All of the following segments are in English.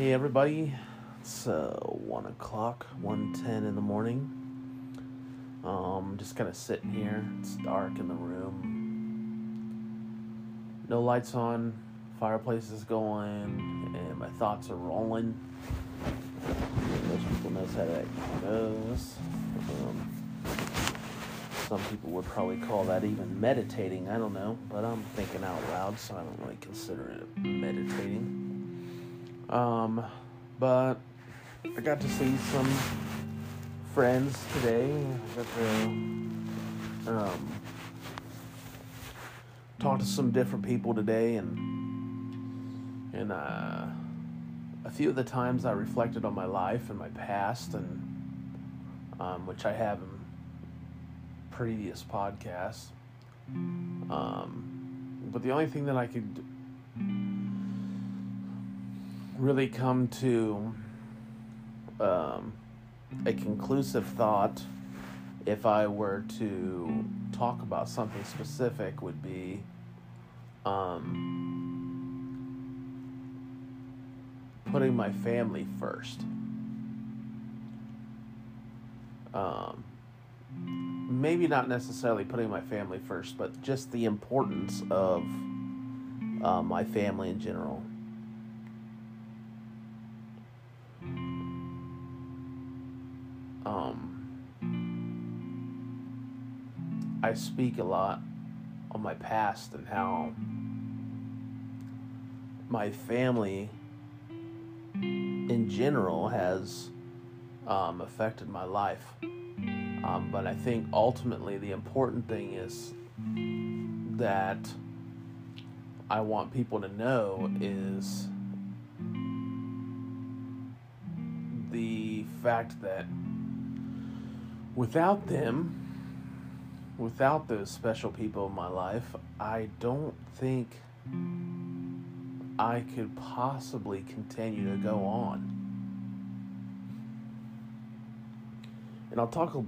Hey everybody, it's uh, one o'clock, one ten in the morning. Um, just kind of sitting here. It's dark in the room. No lights on, fireplace is going, and my thoughts are rolling. Most people knows how that goes. Um, some people would probably call that even meditating. I don't know, but I'm thinking out loud, so I don't really consider it meditating. Um, but I got to see some friends today. I got to um, talk to some different people today, and and uh, a few of the times I reflected on my life and my past, and um, which I have in previous podcasts. Um, but the only thing that I could really come to um, a conclusive thought if I were to talk about something specific would be um, putting my family first. Um, maybe not necessarily putting my family first, but just the importance of uh, my family in general. I speak a lot on my past and how my family in general has um, affected my life. Um, but I think ultimately the important thing is that I want people to know is the fact that without them, without those special people in my life, I don't think I could possibly continue to go on. And I'll talk a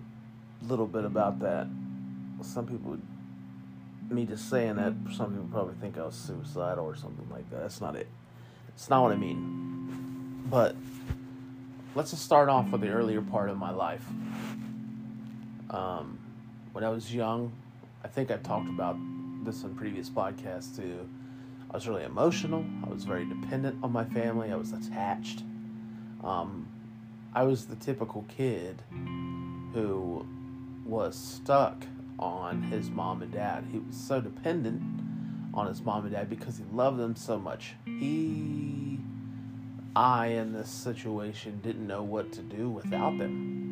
little bit about that. Some people, me just saying that, some people probably think I was suicidal or something like that. That's not it. It's not what I mean. But let's just start off with the earlier part of my life. Um, when I was young, I think I've talked about this on previous podcasts too. I was really emotional. I was very dependent on my family. I was attached. Um, I was the typical kid who was stuck on his mom and dad. He was so dependent on his mom and dad because he loved them so much. He, I, in this situation, didn't know what to do without them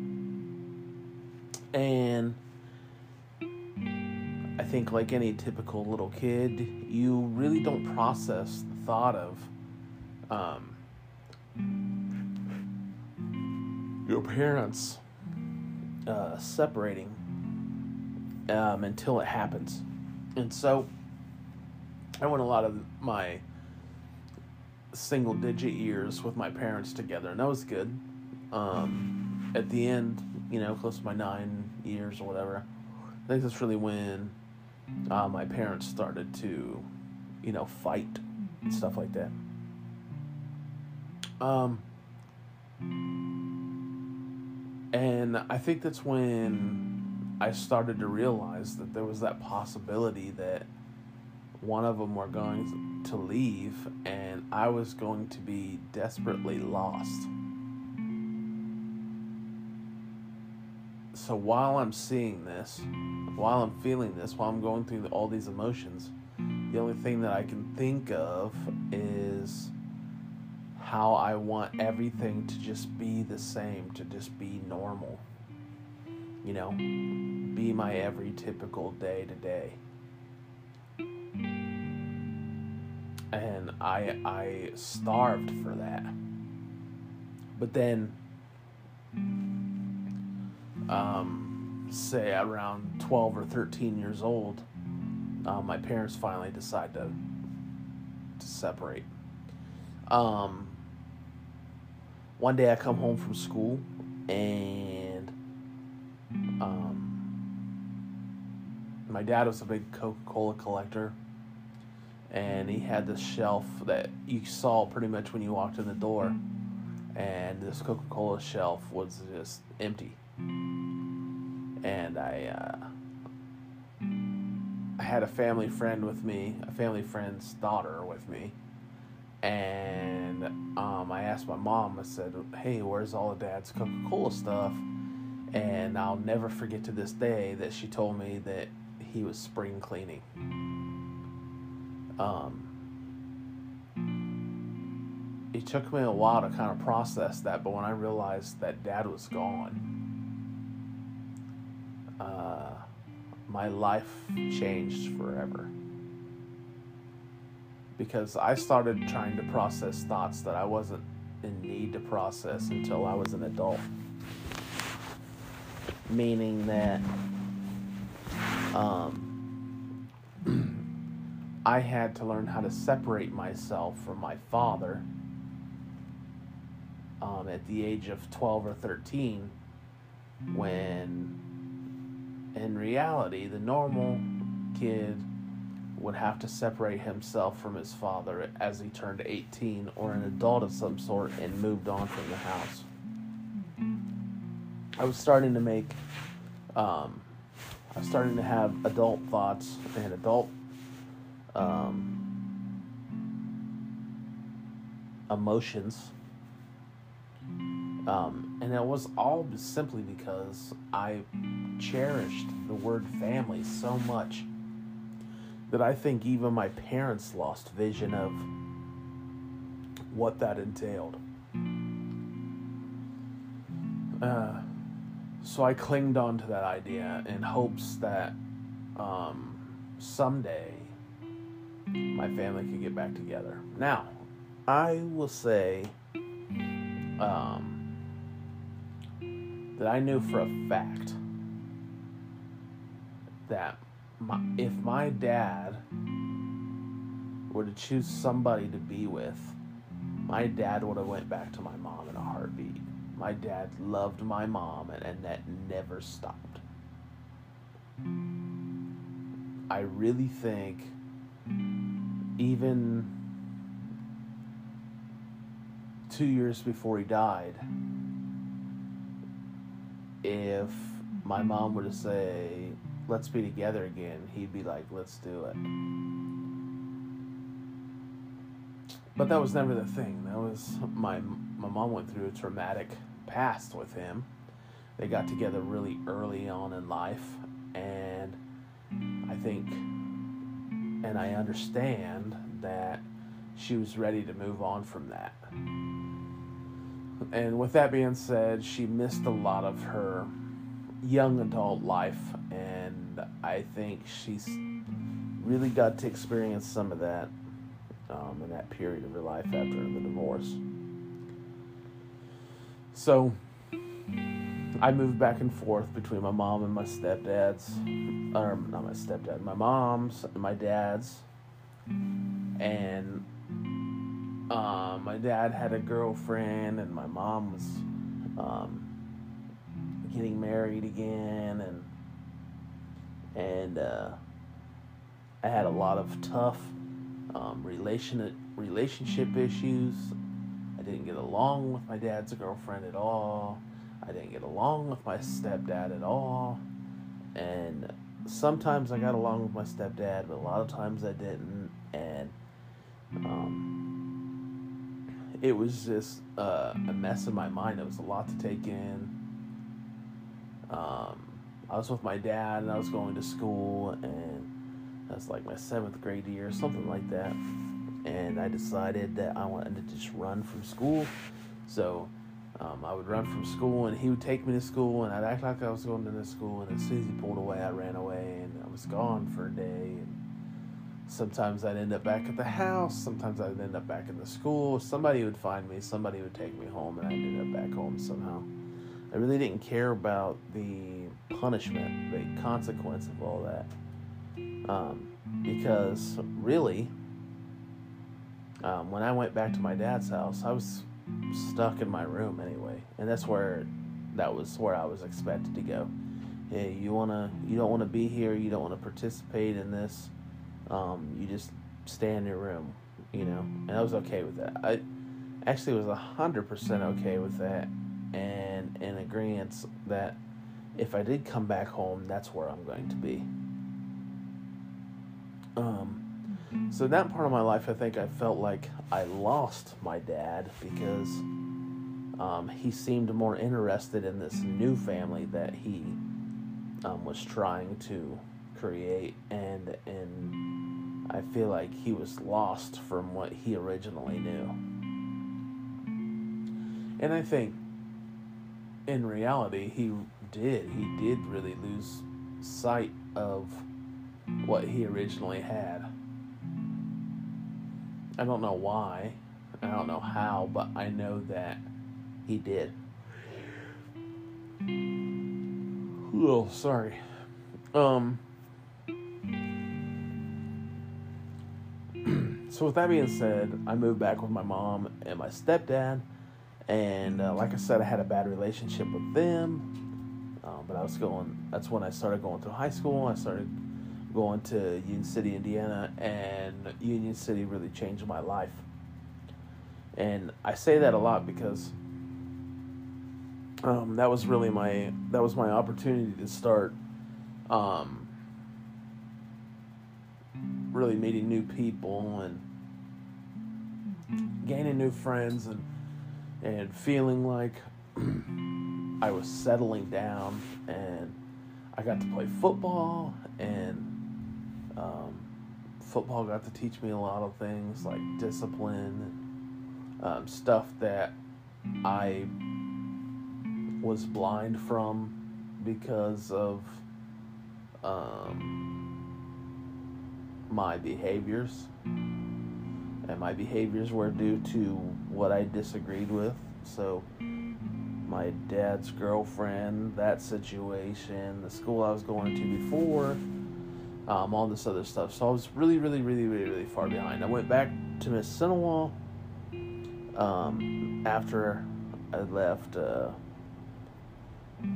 and I think, like any typical little kid, you really don't process the thought of um, your parents uh, separating um, until it happens. And so I went a lot of my single digit years with my parents together, and that was good. Um, at the end, you know, close to my nine years or whatever. I think that's really when uh, my parents started to, you know, fight and stuff like that. Um, and I think that's when I started to realize that there was that possibility that one of them were going to leave and I was going to be desperately lost. So while I'm seeing this, while I'm feeling this, while I'm going through all these emotions, the only thing that I can think of is how I want everything to just be the same, to just be normal. You know, be my every typical day to day. And I I starved for that. But then um, say around 12 or 13 years old, uh, my parents finally decide to, to separate. Um, one day I come home from school and um, my dad was a big Coca Cola collector. And he had this shelf that you saw pretty much when you walked in the door. and this Coca Cola shelf was just empty. And I, uh, I had a family friend with me, a family friend's daughter with me, and um, I asked my mom. I said, "Hey, where's all of Dad's Coca Cola stuff?" And I'll never forget to this day that she told me that he was spring cleaning. Um, it took me a while to kind of process that, but when I realized that dad was gone, uh, my life changed forever. Because I started trying to process thoughts that I wasn't in need to process until I was an adult. Meaning that um, I had to learn how to separate myself from my father um, at the age of 12 or 13 when in reality the normal kid would have to separate himself from his father as he turned 18 or an adult of some sort and moved on from the house. I was starting to make, um, I was starting to have adult thoughts and adult um, emotions um, and it was all simply because I cherished the word family so much that I think even my parents lost vision of what that entailed. Uh, so I clinged on to that idea in hopes that um, someday my family could get back together. Now, I will say um, that I knew for a fact that my, if my dad were to choose somebody to be with, my dad would have went back to my mom in a heartbeat. My dad loved my mom, and, and that never stopped. I really think even two years before he died, if my mm-hmm. mom were to say, let's be together again, he'd be like, let's do it. But that was never the thing. That was my my mom went through a traumatic past with him. They got together really early on in life and I think and I understand that she was ready to move on from that. And with that being said, she missed a lot of her young adult life, and I think she's really got to experience some of that um, in that period of her life after the divorce. So I moved back and forth between my mom and my stepdad's, or not my stepdad, my mom's and my dad's, and um, my dad had a girlfriend, and my mom was um, getting married again, and and uh, I had a lot of tough um, relation relationship issues. I didn't get along with my dad's girlfriend at all. I didn't get along with my stepdad at all, and sometimes I got along with my stepdad, but a lot of times I didn't, and um, it was just uh, a mess in my mind. It was a lot to take in. Um, I was with my dad and I was going to school, and that's like my seventh grade year, something like that. And I decided that I wanted to just run from school. So um, I would run from school, and he would take me to school, and I'd act like I was going to the school. And as soon as he pulled away, I ran away, and I was gone for a day. And sometimes I'd end up back at the house, sometimes I'd end up back in the school. Somebody would find me, somebody would take me home, and I'd end up back home somehow. I really didn't care about the punishment, the consequence of all that. Um, because really, um, when I went back to my dad's house, I was stuck in my room anyway, and that's where that was where I was expected to go. Hey, you wanna, you don't want to be here, you don't want to participate in this um, you just stay in your room, you know, and I was okay with that. I actually was 100% okay with that and in agreement that if I did come back home, that's where I'm going to be. Um, so that part of my life, I think I felt like I lost my dad because um, he seemed more interested in this new family that he um, was trying to create, and and I feel like he was lost from what he originally knew. And I think in reality, he did. He did really lose sight of what he originally had. I don't know why. I don't know how, but I know that he did. Oh, sorry. Um. So with that being said, I moved back with my mom and my stepdad, and uh, like I said, I had a bad relationship with them. Um, but I was going. That's when I started going through high school. I started going to Union City, Indiana, and Union City really changed my life. And I say that a lot because um, that was really my that was my opportunity to start um, really meeting new people and gaining new friends and and feeling like I was settling down and I got to play football and um, football got to teach me a lot of things like discipline um, stuff that I was blind from because of um, my behaviors. And my behaviors were due to what I disagreed with. So, my dad's girlfriend, that situation, the school I was going to before, um, all this other stuff. So I was really, really, really, really, really far behind. I went back to Mississinewa um, after I left uh,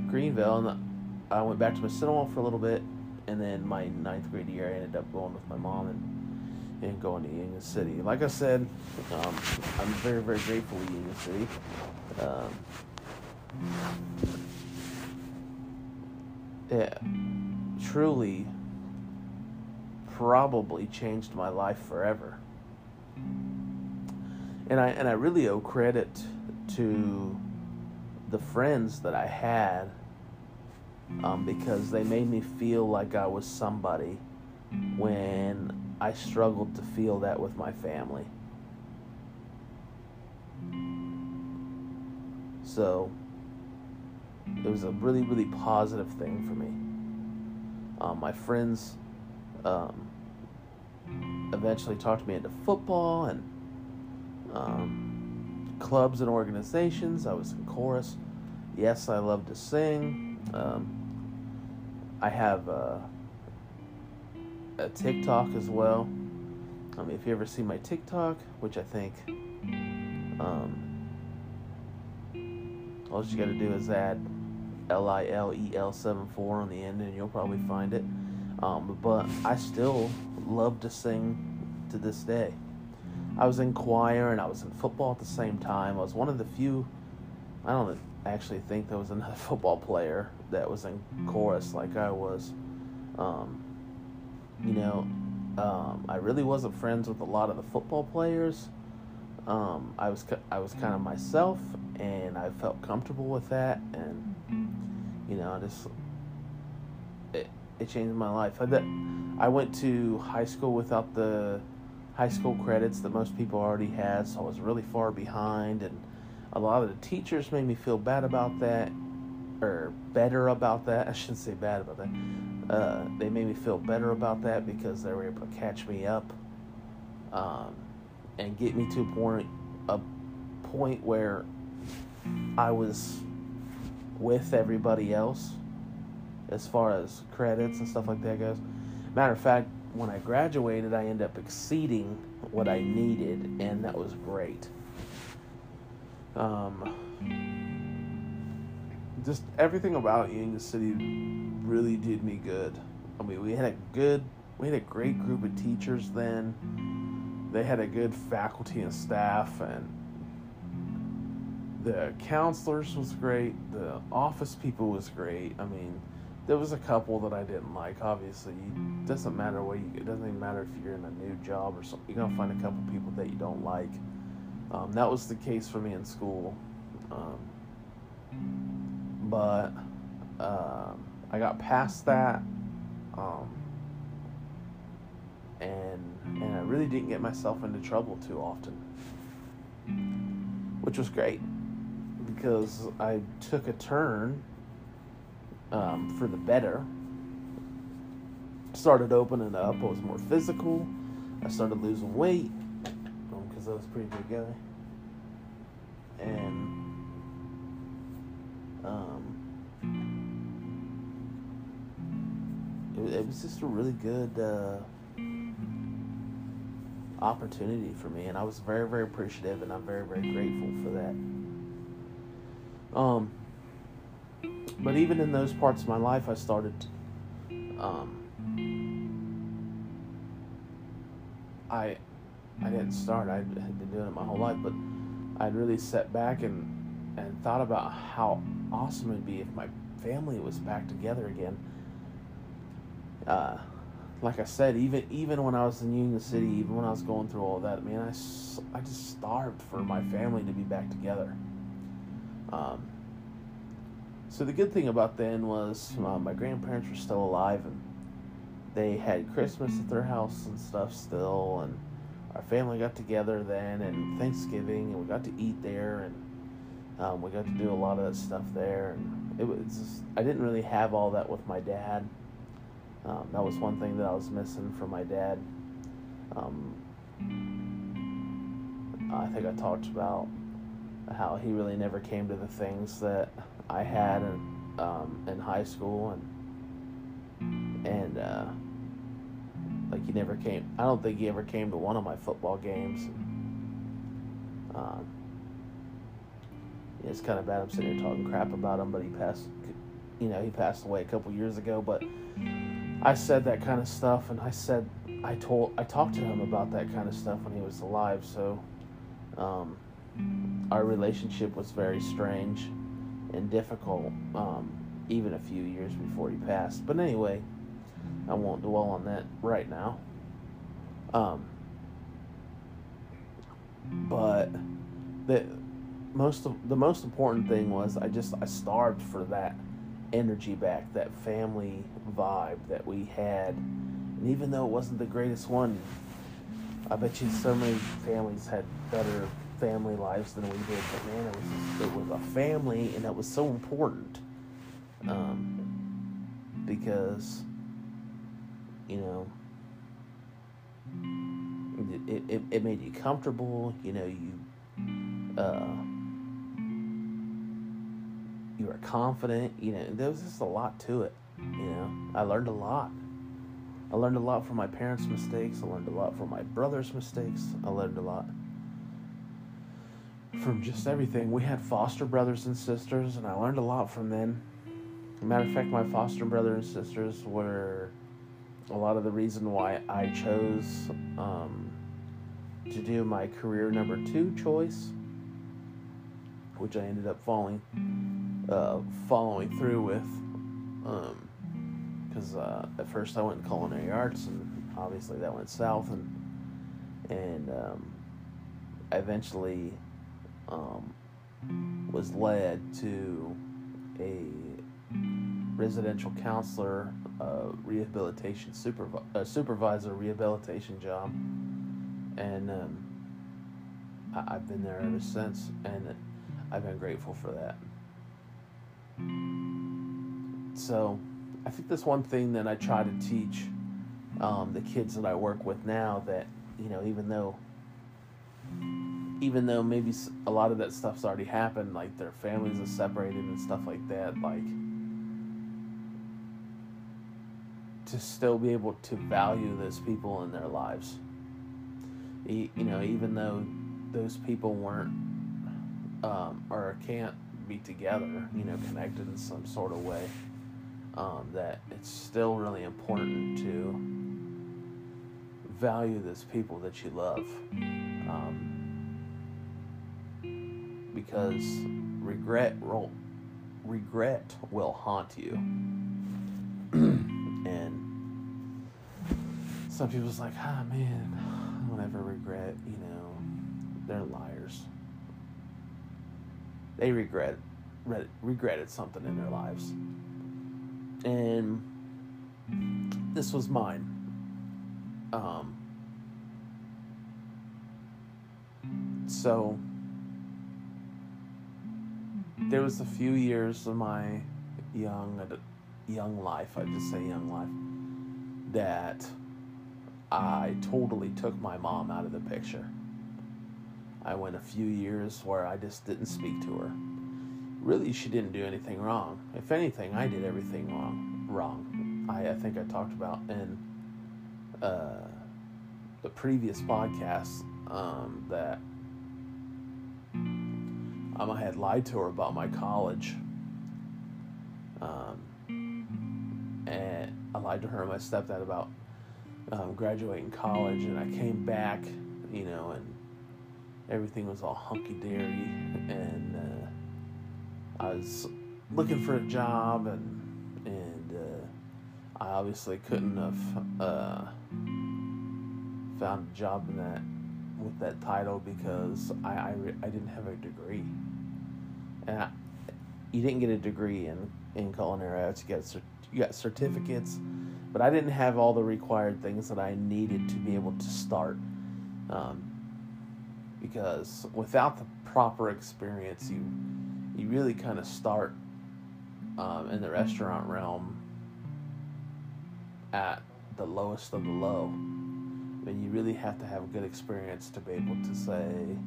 Greenville, and I went back to Mississinewa for a little bit, and then my ninth grade year, I ended up going with my mom and and going to Union City. Like I said, um, I'm very, very grateful to Union City. Um, it truly probably changed my life forever. And I and I really owe credit to the friends that I had um, because they made me feel like I was somebody when I struggled to feel that with my family. So it was a really, really positive thing for me. Um, my friends um, eventually talked me into football and um, clubs and organizations. I was in chorus. Yes, I love to sing. Um, I have a, a TikTok as well. Mean, if you ever see my TikTok, which I think um, all you got to do is add L I L E L 7 4 on the end, and you'll probably find it. Um, but I still love to sing to this day. I was in choir and I was in football at the same time. I was one of the few, I don't actually think there was another football player that was in chorus like I was. Um, you know, um, I really wasn't friends with a lot of the football players. Um, I was I was kind of myself, and I felt comfortable with that, and you know, just it it changed my life. I, I went to high school without the high school credits that most people already had, so I was really far behind, and a lot of the teachers made me feel bad about that, or better about that. I shouldn't say bad about that. Uh, they made me feel better about that because they were able to catch me up, um, and get me to a point a point where I was with everybody else as far as credits and stuff like that goes. Matter of fact, when I graduated, I ended up exceeding what I needed, and that was great. Um, just everything about Union City really did me good. I mean, we had a good, we had a great group of teachers then. They had a good faculty and staff, and the counselors was great. The office people was great. I mean, there was a couple that I didn't like. Obviously, it doesn't matter what you. It doesn't even matter if you're in a new job or something. You're gonna find a couple people that you don't like. Um, that was the case for me in school. Um, but um, I got past that, um, and and I really didn't get myself into trouble too often, which was great because I took a turn um, for the better. Started opening up. I was more physical. I started losing weight because um, I was pretty big guy, and um, it, it, was just a really good uh, opportunity for me, and I was very, very appreciative, and I'm very, very grateful for that. Um, but even in those parts of my life, I started. Um, I, I didn't start. I had been doing it my whole life, but I'd really sat back and and thought about how awesome it'd be if my family was back together again. Uh, like I said, even even when I was in Union City, even when I was going through all that, man, I, I just starved for my family to be back together. Um, so the good thing about then was uh, my grandparents were still alive and they had Christmas at their house and stuff still, and our family got together then and Thanksgiving and we got to eat there and um, we got to do a lot of that stuff there and it was just, I didn't really have all that with my dad. Um, that was one thing that I was missing from my dad. Um, I think I talked about how he really never came to the things that I had in, um, in high school and and uh, like he never came. I don't think he ever came to one of my football games. Um, it's kind of bad. I'm sitting here talking crap about him, but he passed. You know, he passed away a couple years ago. But I said that kind of stuff, and I said I told I talked to him about that kind of stuff when he was alive. So um, our relationship was very strange and difficult, um, even a few years before he passed. But anyway, I won't dwell on that right now. Um, but the most of, the most important thing was I just I starved for that energy back, that family vibe that we had. And even though it wasn't the greatest one, I bet you so many families had better family lives than we did. But man, it was it was a family, and that was so important. Um, because you know it, it, it made you comfortable. You know you uh, you were confident. You know there was just a lot to it. You know I learned a lot. I learned a lot from my parents' mistakes. I learned a lot from my brother's mistakes. I learned a lot from just everything. We had foster brothers and sisters, and I learned a lot from them. Matter of fact, my foster brother and sisters were a lot of the reason why I chose um, to do my career number two choice, which I ended up following uh, following through with. Because um, uh, at first I went in culinary arts, and obviously that went south, and and um, I eventually um, was led to a residential counselor, uh, rehabilitation supervi- uh, supervisor rehabilitation job, and um, I- have been there ever since, and I've been grateful for that. So, I think that's one thing that I try to teach um, the kids that I work with now that you know, even though even though maybe a lot of that stuff's already happened, like their families are separated and stuff like that, like to still be able to value those people in their lives. You know, even though those people weren't um, or can't be together, you know, connected in some sort of way, um, that it's still really important to value those people that you love. Um, because regret will regret will haunt you. and some people's like, ah man, I don't ever regret, you know, they're liars. They regret regretted something in their lives. And this was mine. Um, so there was a few years of my young young life, I just say young life, that I totally took my mom out of the picture. I went a few years where I just didn't speak to her. Really, she didn't do anything wrong. If anything, I did everything wrong. Wrong. I, I think I talked about in uh, the previous podcast um, that um, I had lied to her about my college. Um, and I lied to her and my stepdad about um, graduating college, and I came back, you know, and everything was all hunky dory, and uh, I was looking for a job, and and uh, I obviously couldn't have uh, found a job in that with that title because I I, I didn't have a degree, and I, you didn't get a degree in in culinary arts. You got you got certificates, but I didn't have all the required things that I needed to be able to start. Um, because without the proper experience, you you really kind of start um, in the restaurant realm at the lowest of the low. Mean, you really have to have a good experience to be able to say,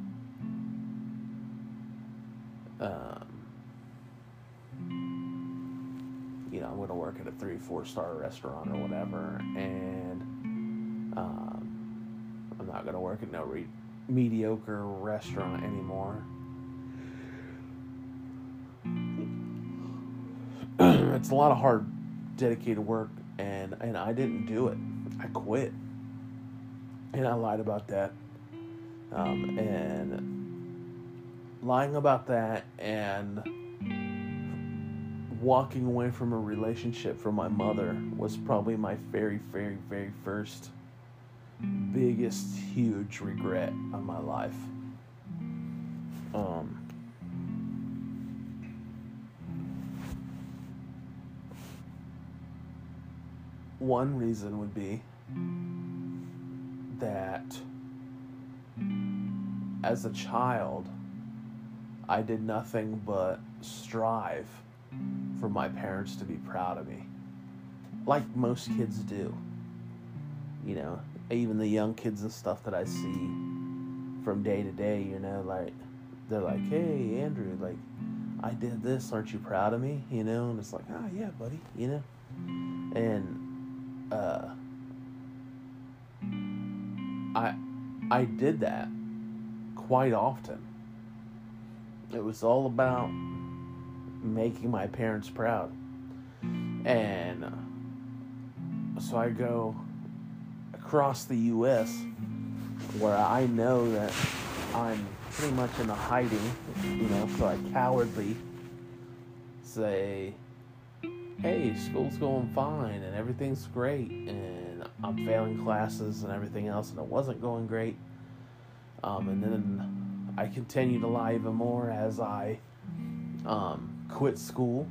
um, you know, I'm going to work at a three, four star restaurant or whatever, and um, I'm not going to work at no re- mediocre restaurant anymore. it's a lot of hard, dedicated work, and and I didn't do it. I quit, and I lied about that, um, and lying about that, and walking away from a relationship from my mother was probably my very, very, very first biggest, huge regret of my life. Um, one reason would be that as a child, I did nothing but strive for my parents to be proud of me. Like most kids do. You know, even the young kids and stuff that I see from day to day, you know, like they're like, "Hey, Andrew, like I did this, aren't you proud of me?" You know, and it's like, "Ah, oh, yeah, buddy," you know. And uh I I did that quite often. It was all about making my parents proud. And so I go across the U.S. where I know that I'm pretty much in a hiding, you know, so I cowardly say, hey, school's going fine and everything's great and I'm failing classes and everything else and it wasn't going great. Um, and then I continue to lie even more as I um, quit school.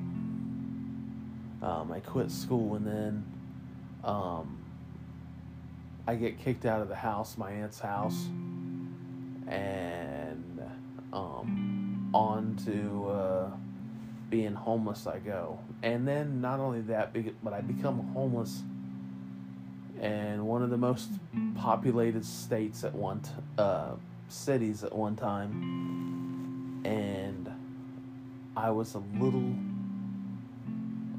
Um, I quit school and then um, I get kicked out of the house, my aunt's house, and um, on to uh, being homeless I go. And then not only that, but I become homeless in one of the most populated states at one t- uh, cities at one time, and I was a little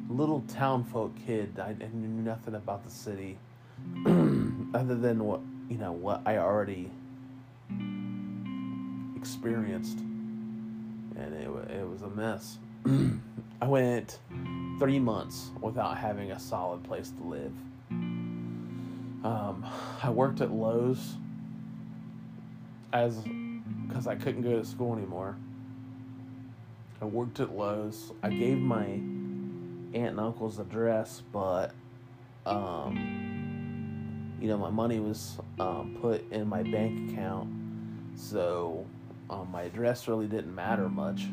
little town folk kid. I, I knew nothing about the city other than what you know what I already experienced, and it it was a mess. I went three months without having a solid place to live. Um, I worked at Lowe's as because I couldn't go to school anymore I worked at Lowe's. I gave my aunt and uncle's address, but um, you know my money was um, put in my bank account, so um, my address really didn't matter much.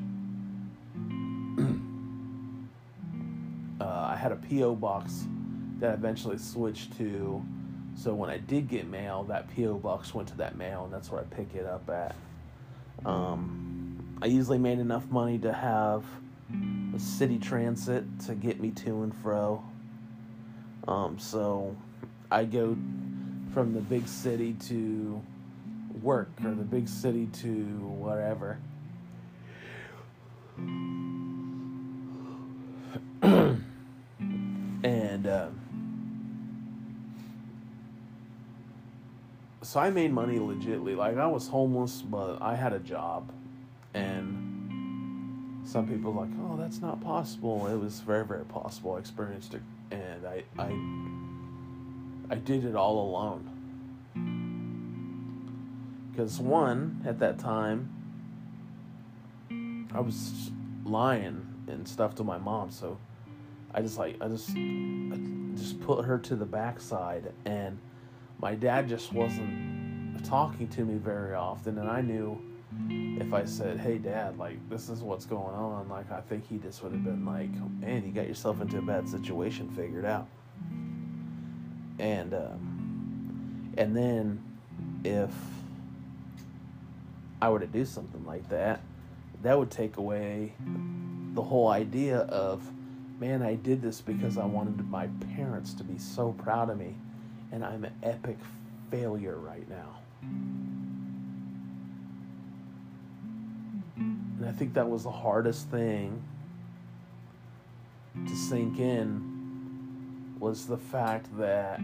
uh, I had a PO box that I eventually switched to, so when I did get mail, that PO box went to that mail, and that's where I pick it up at. Um, I usually made enough money to have a city transit to get me to and fro. Um, so I go from the big city to work or the big city to whatever. and um, so I made money legitly. Like I was homeless, but I had a job, and some people like, "Oh, that's not possible." It was very, very possible. I experienced it, and I, I, I did it all alone. Because one, at that time, I was lying and stuff to my mom, so I just like I just I just put her to the backside and my dad just wasn't talking to me very often and I knew if I said, "Hey dad, like this is what's going on," like I think he just would have been like, "Man, you got yourself into a bad situation figured out." And um and then if I were to do something like that, that would take away the whole idea of, man, I did this because I wanted my parents to be so proud of me, and I'm an epic failure right now. And I think that was the hardest thing to sink in was the fact that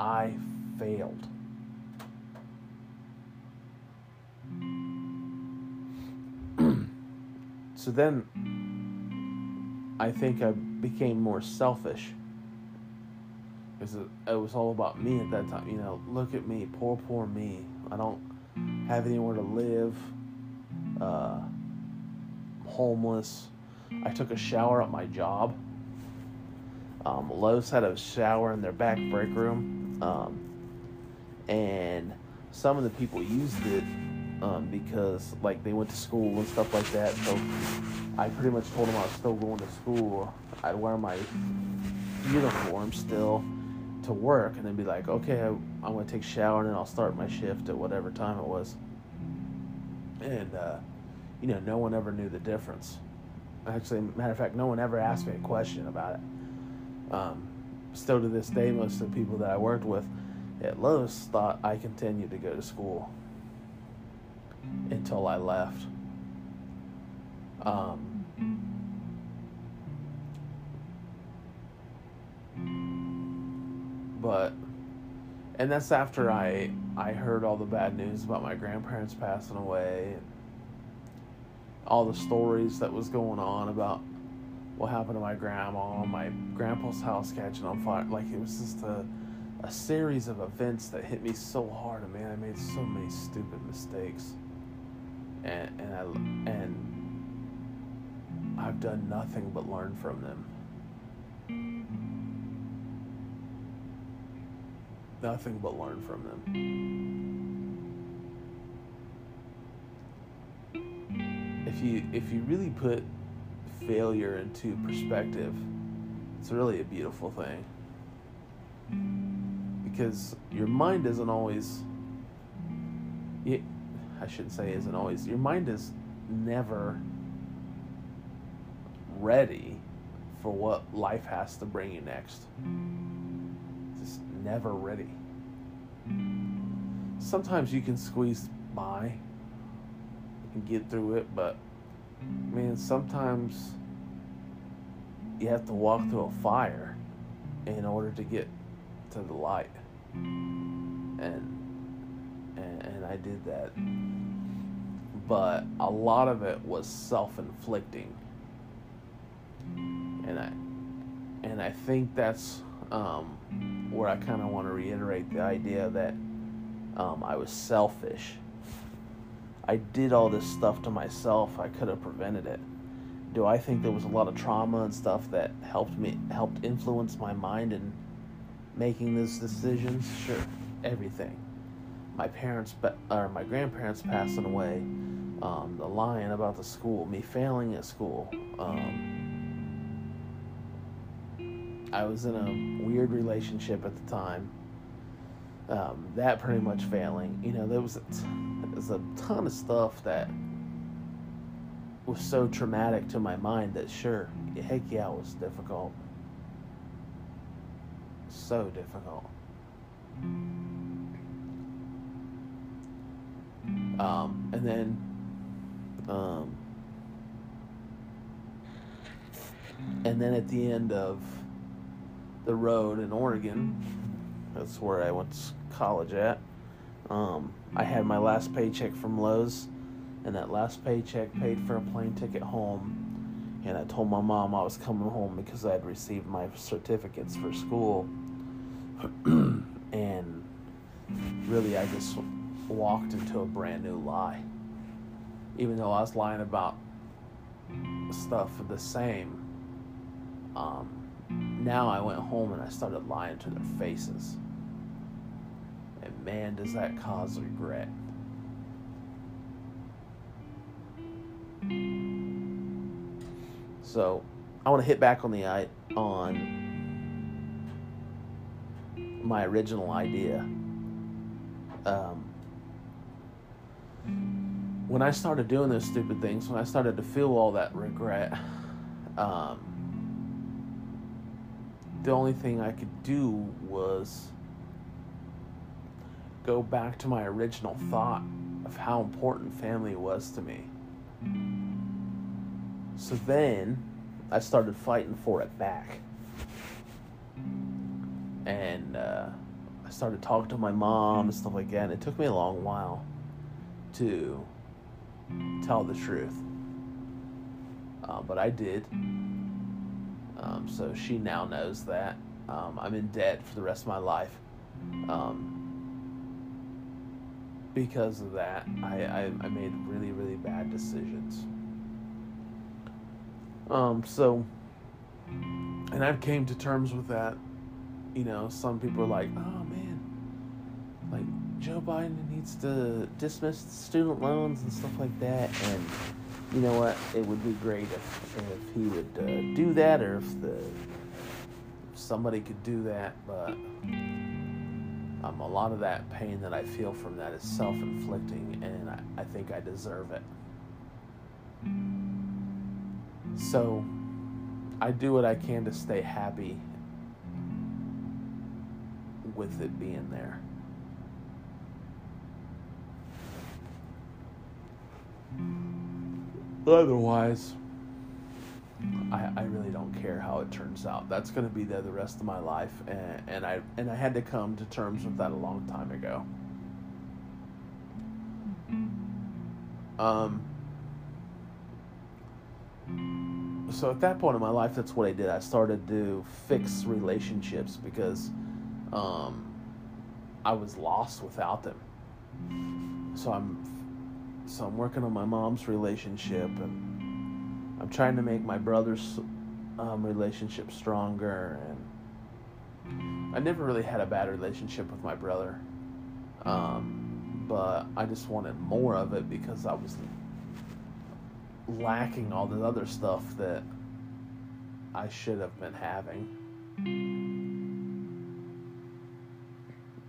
I failed. so then I think I became more selfish it, it, was all about me at that time. You know, look at me, poor, poor me. I don't have anywhere to live. Uh, homeless. I took a shower at my job. Um, Lowe's had a shower in their back break room, um, and some of the people used it um, because like they went to school and stuff like that. So I pretty much told them I was still going to school. I'd wear my uniform still to work, and then be like, okay, I, am gonna take a shower and then I'll start my shift at whatever time it was. And uh, you know, no one ever knew the difference. Actually, matter of fact, no one ever asked me a question about it. Um, still to this day, most of the people that I worked with at Lowe's thought I continued to go to school until I left. Um, but and that's after I I heard all the bad news about my grandparents passing away all the stories that was going on about what happened to my grandma, my grandpa's house catching on fire. Like it was just a a series of events that hit me so hard, and man, I made so many stupid mistakes and and I and I've done nothing but learn from them. Nothing but learn from them. If you if you really put failure into perspective, it's really a beautiful thing. Because your mind isn't always It, I shouldn't say isn't always. Your mind is never ready for what life has to bring you next. Just never ready. Sometimes you can squeeze by and get through it, but man, sometimes you have to walk through a fire in order to get to the light. And and, and I did that. But a lot of it was self-inflicting, and I and I think that's um, where I kind of want to reiterate the idea that um, I was selfish. I did all this stuff to myself, I could have prevented it. Do I think there was a lot of trauma and stuff that helped me helped influence my mind in making these decisions? Sure, everything. My parents or my grandparents passing away, um, the lying about the school, me failing at school. Um, I was in a weird relationship at the time. Um, that pretty much failing. You know, there was a, there was a ton of stuff that was so traumatic to my mind that sure, heck yeah, it was difficult. So difficult. Um, and then, um, and then at the end of the road in Oregon, that's where I went to college at. Um, I had my last paycheck from Lowe's and that last paycheck paid for a plane ticket home. And I told my mom I was coming home because I had received my certificates for school. and really, I just walked into a brand new lie. Even though I was lying about stuff the same, um, now I went home and I started lying to their faces. And man, does that cause regret. So I want to hit back on the on my original idea. Um, when I started doing those stupid things, when I started to feel all that regret, um, the only thing I could do was go back to my original thought of how important family was to me. So then I started fighting for it back. And uh, I started talking to my mom and stuff like that. And it took me a long while to tell the truth. Uh, but I did. Um, so she now knows that. Um, I'm in debt for the rest of my life. Um, because of that, I, I, I made really, really bad decisions. Um, so, and I've came to terms with that. You know, some people are like, "Oh man, like Joe Biden needs to dismiss student loans and stuff like that." And you know what? It would be great if if he would uh, do that, or if the somebody could do that. But um, a lot of that pain that I feel from that is self-inflicting, and I, I think I deserve it. So I do what I can to stay happy with it being there. Otherwise, I, I really don't care how it turns out. That's going to be there the rest of my life, and, and I and I had to come to terms with that a long time ago. Um, so at that point in my life, that's what I did. I started to fix relationships because um, I was lost without them. So I'm so I'm working on my mom's relationship, and I'm trying to make my brother's um, relationship stronger. And I never really had a bad relationship with my brother, um, but I just wanted more of it because I was lacking all the other stuff that I should have been having.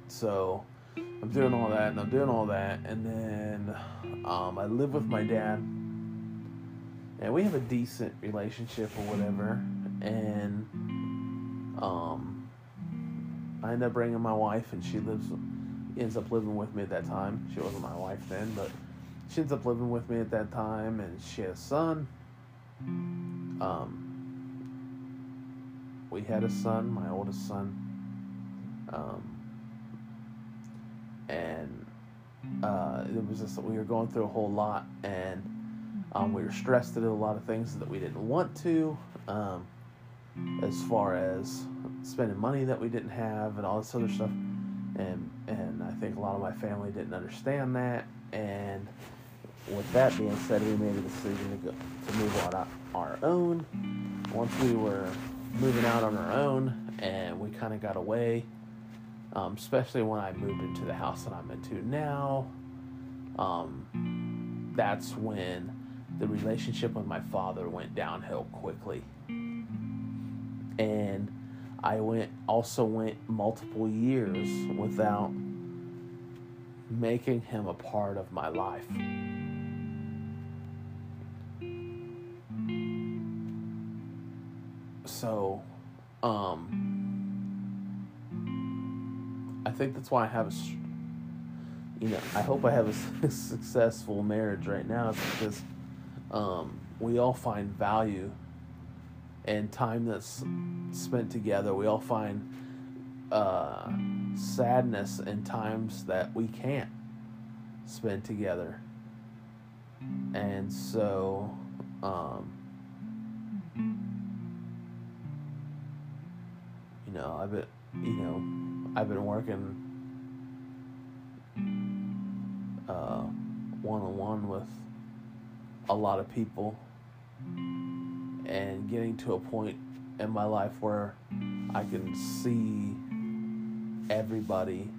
So I'm doing all that and I'm doing all that, and then um, I live with my dad, and we have a decent relationship or whatever, and um, I end up bringing my wife, and she lives ends up living with me at that time. She wasn't my wife then, but she ends up living with me at that time, and she has a son. Um, we had a son, my oldest son, um, and uh, it was just we were going through a whole lot, and um, we were stressed to do a lot of things that we didn't want to, um, as far as spending money that we didn't have and all this other stuff, and and I think a lot of my family didn't understand that, and with that being said, we made a decision to go to move on our own. Once we were moving out on our own, and we kind of got away, um, especially when I moved into the house that I'm into now. Um, that's when the relationship with my father went downhill quickly, and I went also went multiple years without making him a part of my life. So, um, I think that's why I have a, you know, I hope I have a successful marriage right now, because um, we all find value and time that's spent together. We all find uh, sadness in times that we can't spend together. And so, um, know, I've been, you know, I've been working one on one with a lot of people and getting to a point in my life where I can see everybody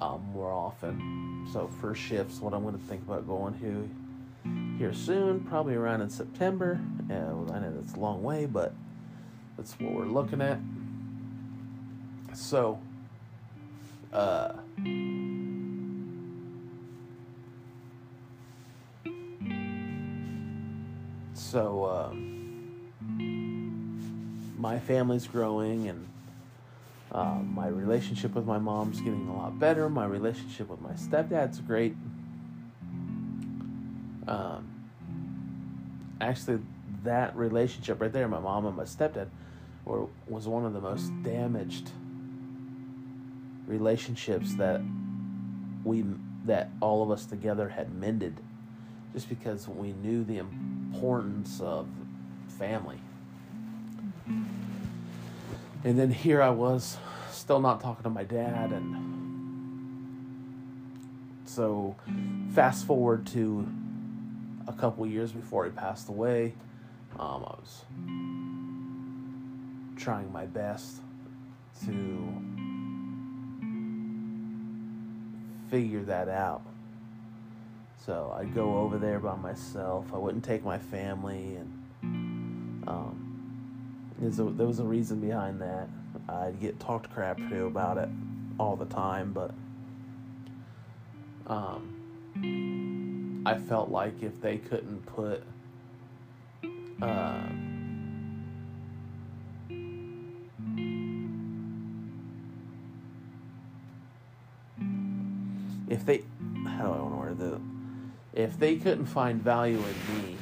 um, more often. So first shifts, what I'm going to think about going to here soon, probably around in September. And I know that's a long way, but that's what we're looking at. So, uh, so um, my family's growing and um, my relationship with my mom's getting a lot better. My relationship with my stepdad's great. Um, actually, that relationship right there, my mom and my stepdad, were, was one of the most damaged relationships that we that all of us together had mended, just because we knew the importance of family. And then here I was, still not talking to my dad, and so fast forward to a couple years before he passed away. Um, I was trying my best to figure that out. So I'd go over there by myself. I wouldn't take my family, and um, a, there was a reason behind that. I'd get talked crap to about it all the time, but um, I felt like if they couldn't put uh, if they how do I want to the if they couldn't find value in me,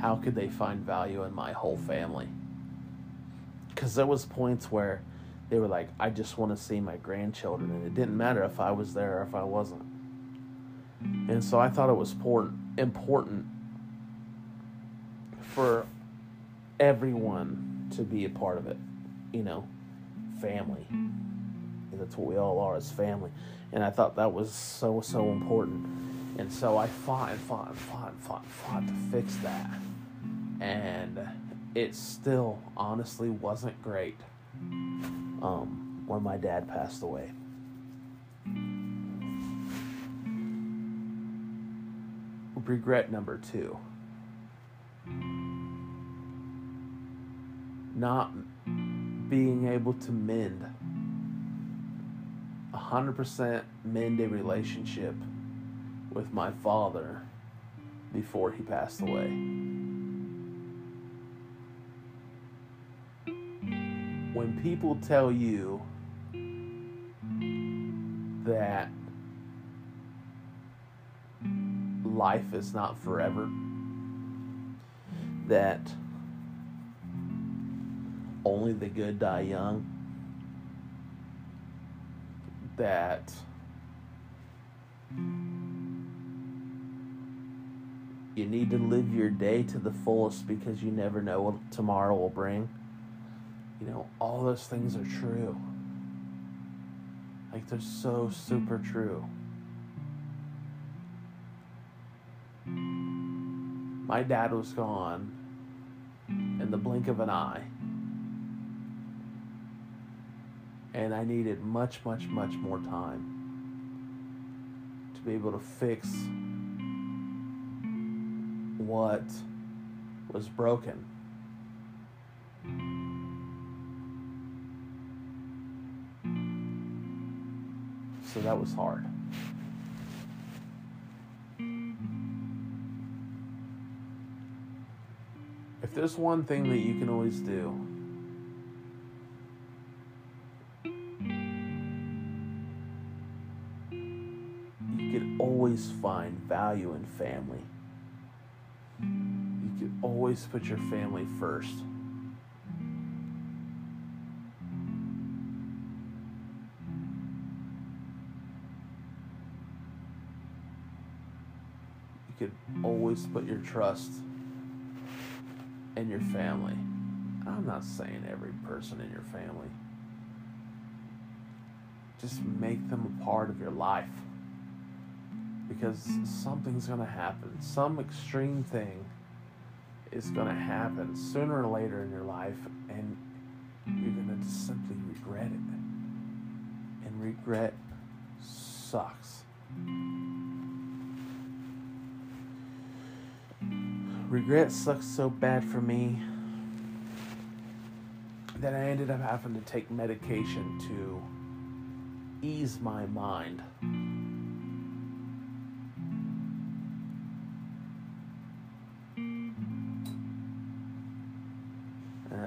how could they find value in my whole family? Because there was points where they were like, I just want to see my grandchildren, and it didn't matter if I was there or if I wasn't. And so I thought it was important for everyone to be a part of it, you know, family. That's what we all are as family. And I thought that was so, so important. And so I fought and fought and fought and fought and fought to fix that. And it still honestly wasn't great um, when my dad passed away. Regret number two. Not being able to mend 100% mend a relationship with my father before he passed away. When people tell you that life is not forever, that only the good die young, that you need to live your day to the fullest because you never know what tomorrow will bring. You know, all those things are true. Like, they're so super true. My dad was gone in the blink of an eye. And I needed much, much, much more time to be able to fix what was broken. So that was hard. If there's one thing that you can always do, value in family. You can always put your family first. You can always put your trust in your family. I'm not saying every person in your family. Just make them a part of your life. Because something's going to happen. Some extreme thing is going to happen sooner or later in your life, and you're going to simply regret it. And regret sucks. regret sucks so bad for me that I ended up having to take medication to ease my mind.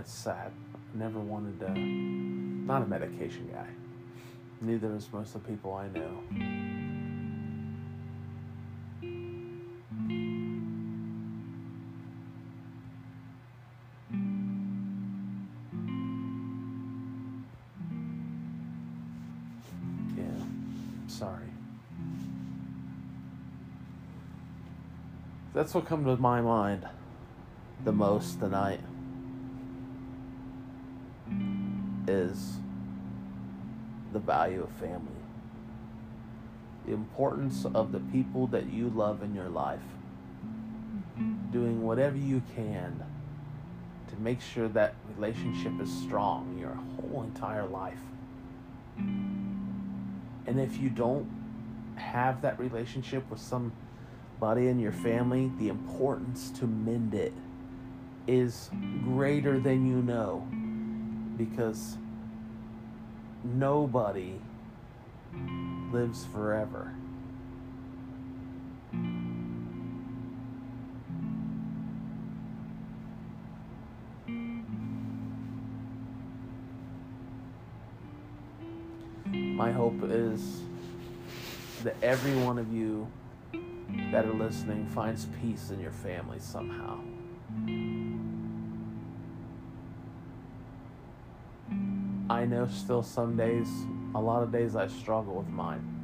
That's sad. I never wanted to, not a medication guy. Neither is most of the people I know. Yeah, sorry. That's what comes to my mind the most tonight is the value of family. The importance of the people that you love in your life. Doing whatever you can to make sure that relationship is strong your whole entire life. And if you don't have that relationship with somebody in your family, the importance to mend it is greater than you know because nobody lives forever. my hope is that every one of you that are listening finds peace in your family somehow. I know still some days, a lot of days I struggle with mine.